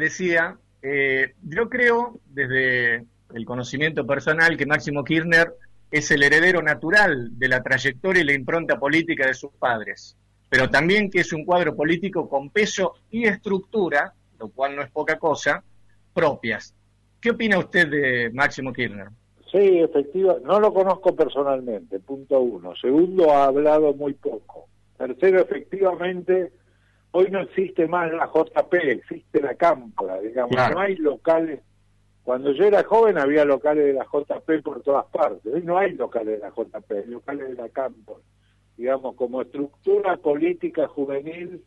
decía, eh, yo creo desde el conocimiento personal que Máximo Kirchner es el heredero natural de la trayectoria y la impronta política de sus padres, pero también que es un cuadro político con peso y estructura, lo cual no es poca cosa, propias. ¿Qué opina usted de Máximo Kirchner? Sí, efectivamente, no lo conozco personalmente, punto uno. Segundo, ha hablado muy poco. Tercero, efectivamente, hoy no existe más la JP, existe la Cámpora, digamos, no hay locales. Cuando yo era joven había locales de la JP por todas partes, hoy no hay locales de la JP, hay locales de la Cámpora. Digamos, como estructura política juvenil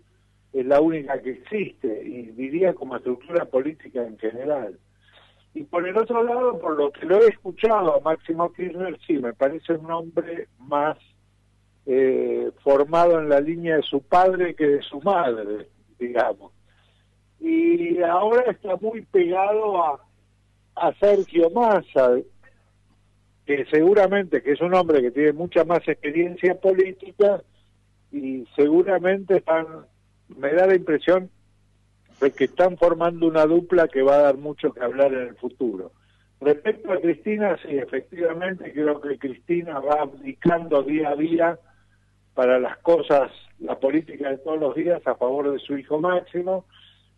es la única que existe, y diría como estructura política en general. Y por el otro lado, por lo que lo he escuchado a Máximo Kirchner, sí, me parece un hombre más eh, formado en la línea de su padre que de su madre, digamos. Y ahora está muy pegado a, a Sergio Massa, que seguramente que es un hombre que tiene mucha más experiencia política y seguramente están, me da la impresión de que están formando una dupla que va a dar mucho que hablar en el futuro. Respecto a Cristina, sí, efectivamente creo que Cristina va abdicando día a día para las cosas, la política de todos los días a favor de su hijo Máximo,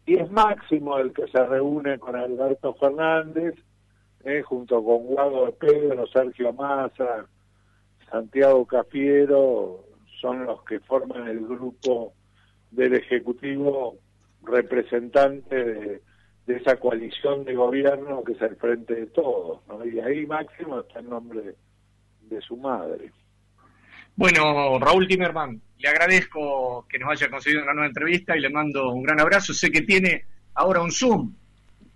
y es Máximo el que se reúne con Alberto Fernández, eh, junto con Guado de Pedro, Sergio Massa, Santiago Cafiero, son los que forman el grupo del Ejecutivo representante de, esa coalición de gobierno que es el frente de todos, Y ahí Máximo está en nombre de, su madre. Bueno, Raúl Timerman, le agradezco que nos haya conseguido una nueva entrevista y le mando un gran abrazo. Sé que tiene ahora un Zoom.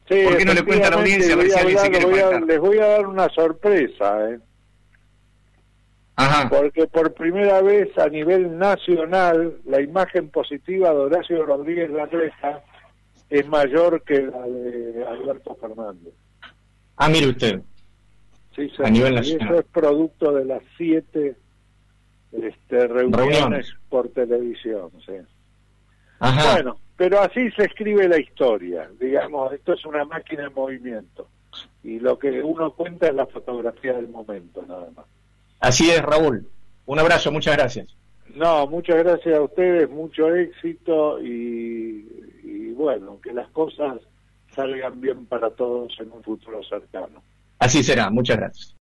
Sí, ¿Por qué no le cuenta a la audiencia a ver si alguien se quiere Les voy a dar una sorpresa, ¿eh? Porque por primera vez a nivel nacional la imagen positiva de Horacio Rodríguez Larreta es mayor que la de Alberto Fernández. Ah, mire usted. Sí, a nivel nacional. Y eso es producto de las siete este, reuniones, por televisión. Sí. Bueno, pero así se escribe la historia. Digamos, esto es una máquina en movimiento. Y lo que uno cuenta es la fotografía del momento, nada más. Así es, Raúl. Un abrazo, muchas gracias. No, muchas gracias a ustedes, mucho éxito y, y bueno, que las cosas salgan bien para todos en un futuro cercano. Así será, muchas gracias.